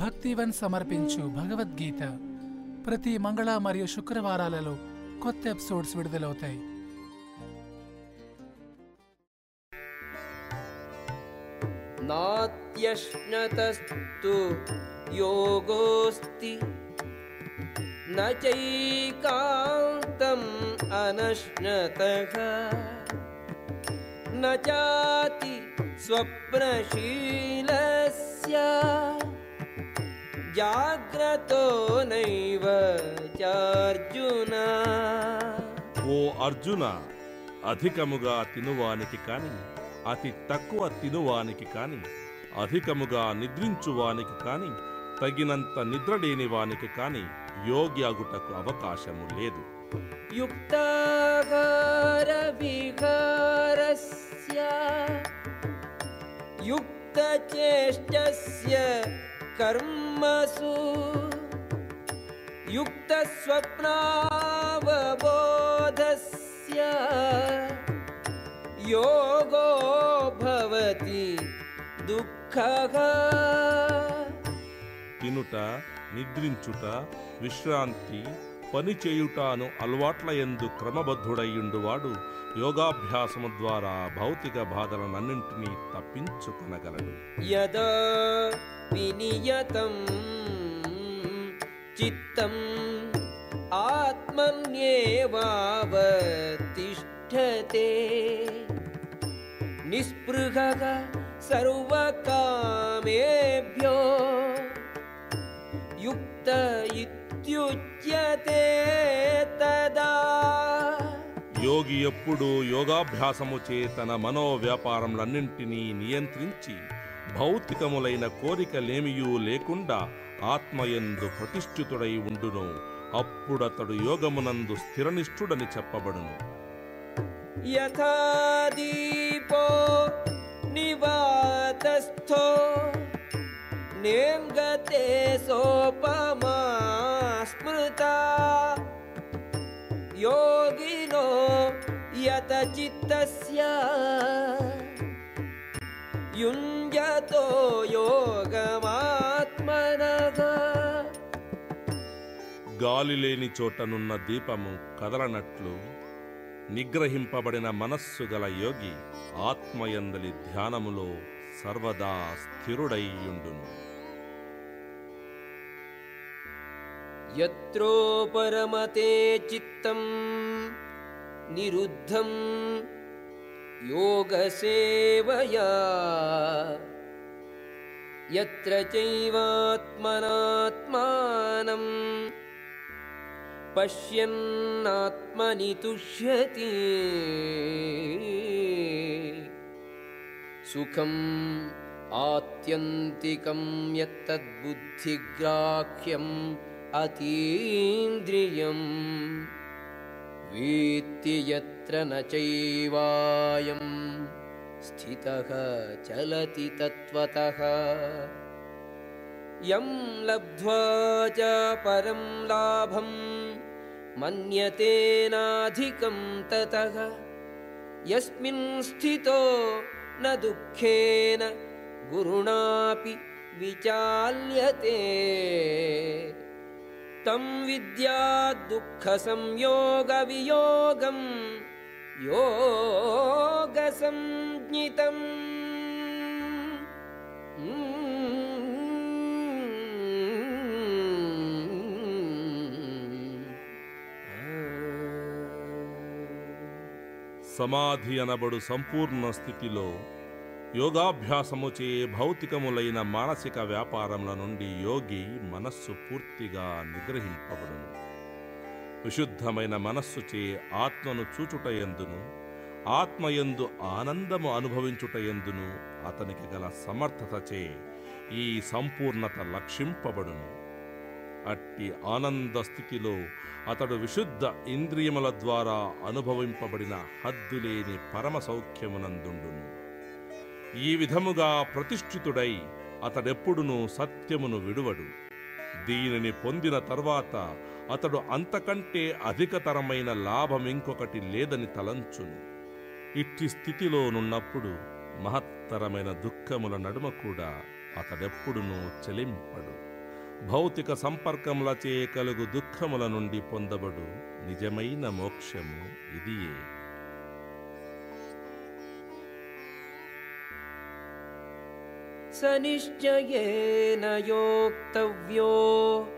భక్తివన్ సమర్పించు భగవద్గీత. ప్రతి మంగళ మరియు శుక్రవారాలలో కొత్త ఎపిసోడ్స్ విడుదలవుతాయి. నాత్యశ్నతస్తు యోగోస్తి నైకాంతం అనశ్నత నాతి స్వప్నశీలస్యా జాగ్రతో నైవ చార్జున. ఓ అర్జున అధికముగా తినువానికి కాని అతి తక్కువ తినువానికి కాని అధికముగా నిద్రించువానికి కాని తగినంత నిద్ర లేని వానికి కాని యోగ్యాగుటకు అవకాశము లేదు. యుక్తాగార విహారస్య యుక్తచేష్టస్య कर्मसु युक्तस्वप्नावबोधस्य योगो भवति दुःखः తినుట నిద్రించుట విశ్రాంతి పని చేయుటాను అలవాట్ల ఎందు క్రమబద్ధుడయ్యుండువాడు యోగాభ్యాసము ద్వారా భౌతిక బాధలనన్నింటినీ తప్పించుకొనగలడు యదా వినియతం చిత్తం ఆత్మన్యేవావతిష్ఠతే. నిస్పృహ సర్వకామేభ్యో యుక్త ఇత్యుచ తదా. యోగి ఎప్పుడు యోగాభ్యాసము చే తన మనోవ్యాపారములన్నింటినీ నియంత్రించి భౌతికములైన కోరికలేమియూ లేకుండా ఆత్మయందు ప్రతిష్ఠితుడై ఉండును. అప్పుడతడు యోగమునందు స్థిరనిష్ఠుడని చెప్పబడును. యథాదీపో నివాతస్థో नेङ्गते सोपमा स्मृता योगिनो यतचित्तस्य युञ्जतो योगमात्मनः గాలి లేని చోటనున్న దీపము కదలనట్లు నిగ్రహింపబడిన మనస్సు గల యోగి ఆత్మయందలి ధ్యానములో సర్వదా స్థిరుడైయుండును यत्रो परमते चित्तं निरुद्धं योगसेवया। यत्र चैवात्मनात्मानं पश्यन्नात्मनि तुष्यति। सुखम् आत्यन्तिकं यत्तद्बुद्धिग्राह्यम् अतीन्द्रियम्। वेत्ति यत्र न चैवायं स्थितः चलति तत्त्वतः। यं लब्ध्वा च परं लाभं मन्यतेनाधिकं ततः। यस्मिन् स्थितो न दुःखेन। गुरुणापि विचाल्यते तं विद्या दुःखसंयोगवियोगं योगसञ्ज्ञितम् సమాధి అనబడు సంపూర్ణ స్థితిలో యోగాభ్యాసము చే భౌతికములైన మానసిక వ్యాపారముల నుండి యోగి మనస్సు పూర్తిగా నిగ్రహింపబడును. విశుద్ధమైన మనస్సుచే ఆత్మను చూచుటయందును ఆత్మయందు ఆనందము అనుభవించుటయందును అతనికి గల సమర్థతచే ఈ సంపూర్ణత లక్షింపబడును. అట్టి ఆనంద స్థితిలో అతడు విశుద్ధ ఇంద్రియముల ద్వారా అనుభవింపబడిన హద్దులేని పరమ సౌఖ్యమునందుండును. ఈ విధముగా ప్రతిష్ఠితుడై అతడెప్పుడునూ సత్యమును విడువడు. దీనిని పొందిన తర్వాత అతడు అంతకంటే అధికతరమైన లాభం ఇంకొకటి లేదని తలంచును. ఇట్టి స్థితిలోనున్నప్పుడు మహత్తరమైన దుఃఖముల నడుమ కూడా అతడెప్పుడునూ చెలింపడు. భౌతిక సంపర్కములచే కలుగు దుఃఖముల నుండి పొందబడు నిజమైన మోక్షము ఇదియే. स निश्चयेन योक्तव्यो।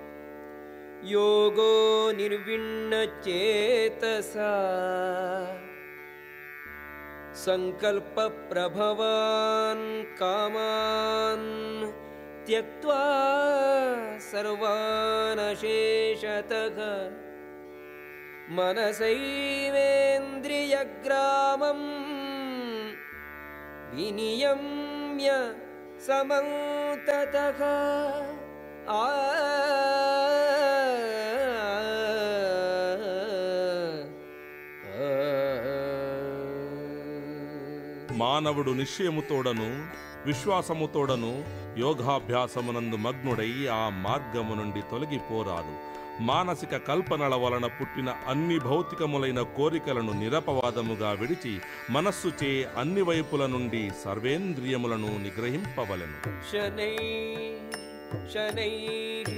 योगो निर्विण्णचेतसा। सङ्कल्पप्रभवान् कामान् त्यक्त्वा सर्वानशेषतः। मनसैवेन्द्रियग्रामम् विनियम्य समन्ततः आ మానవుడు నిశ్చయముతోడను విశ్వాసముతోడను యోగాభ్యాసమునందు మగ్నుడై ఆ మార్గము నుండి తొలగిపోరాదు మానసిక కల్పనల వలన పుట్టిన అన్ని భౌతికములైన కోరికలను నిరపవాదముగా విడిచి మనస్సుచే అన్ని వైపుల నుండి సర్వేంద్రియములను నిగ్రహింపవలెను शनै शनैः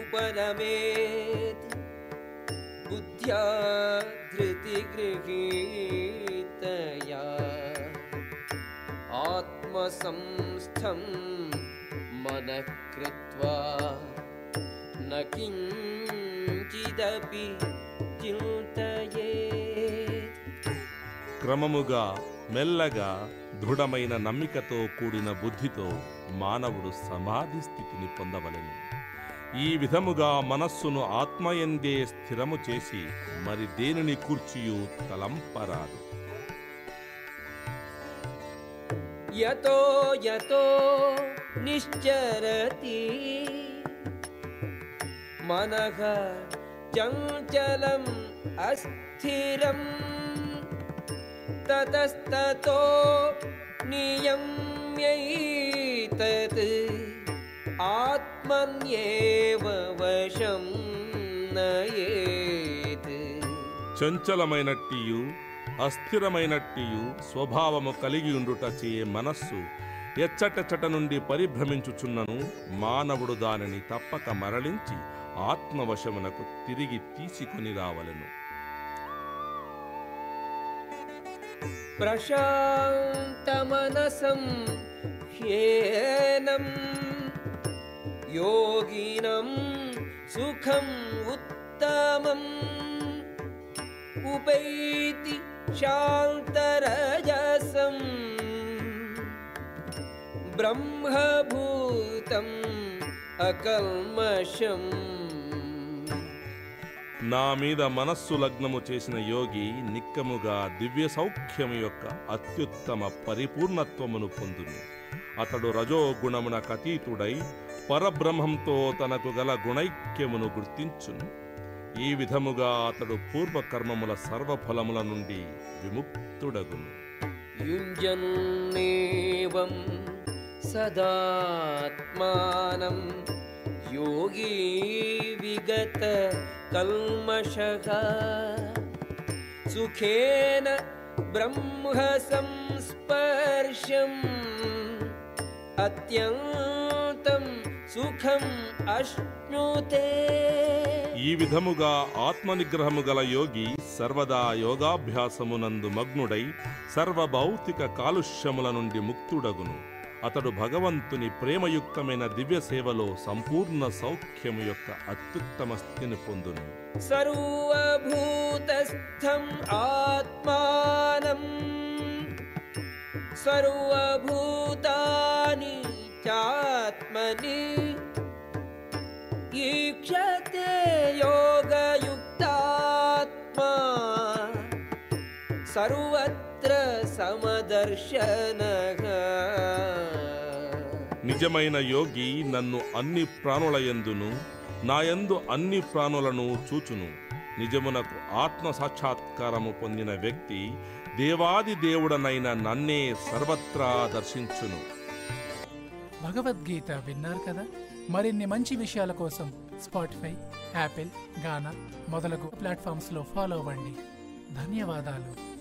उपरमेत् बुद्ध्या धृतिगृहीतया आत्मसंस्थं मनः कृत्वा न కించిదపి క్రమముగా మెల్లగా దృఢమైన నమ్మికతో కూడిన బుద్ధితో మానవుడు సమాధి స్థితిని పొందవలెను. ఈ విధముగా మనస్సును ఆత్మయందే స్థిరము చేసి మరి దేనిని కూర్చియు తలంపరాదు యతో యతో నిశ్చరతి మనగా चञ्चलम् अस्थिरम् ततस्ततो नियम्यैतत् आत्मन्येव वशं नयेत् చంచలమైనట్టియు అస్థిరమైనట్టియు స్వభావము కలిగి ఉండుటచే మనస్సు ఎచ్చటెచ్చట నుండి పరిభ్రమించుచున్నను మానవుడు దానిని తప్పక మరలించి ఆత్మవశమునకు తిరిగి తీసుకుని రావలను. ప్రశాంతమనసం హ్యేనం యోగినం సుఖం ఉత్తమం ఉపైతి శాంతరజసం బ్రహ్మభూతం అకల్మషం నా మీద మనస్సు లగ్నము చేసిన యోగి నిక్కముగా దివ్య సౌఖ్యము యొక్క అత్యుత్తమ పరిపూర్ణత్వమును పొందును. అతడు రజోగుణమున కతీతుడై పరబ్రహ్మంతో తనకు గల గుణైక్యమును గుర్తించును. ఈ విధముగా అతడు పూర్వకర్మముల సర్వఫలముల నుండి విముక్తుడగును. సదాత్మానం सदात्मानं योगी विगतकल्मषः सुखेन ब्रह्मसंस्पर्शम् अत्यन्तं सुखम् अश्नुते ఈ విధముగా ఆత్మనిగ్రహము గల యోగి సర్వదా యోగాభ్యాసమునందు మగ్నుడై సర్వభౌతిక కాలుష్యముల నుండి ముక్తుడగును అతడు భగవంతుని ప్రేమయుక్తమైన దివ్య సేవలో సంపూర్ణ సౌఖ్యము యొక్క అత్యుత్తమ స్థితిని పొందును. సర్వభూతస్థం ఆత్మానం సర్వభూతాని చాత్మని ఈక్షతే యోగయుక్తాత్మా సర్వత్ర సమదర్శనగా నిజమైన యోగి నన్ను అన్ని ప్రాణులయందును నాయందు అన్ని ప్రాణులను చూచును. నిజమునకు ఆత్మ సాక్షాత్కారము పొందిన వ్యక్తి దేవాది దేవుడనైన నన్నే సర్వత్రా దర్శించును. భగవద్గీత విన్నారు కదా? మరిన్ని మంచి విషయాల కోసం స్పాటిఫై యాపిల్ గానా మొదలగు ప్లాట్ఫామ్స్లో ఫాలో అవ్వండి. ధన్యవాదాలు.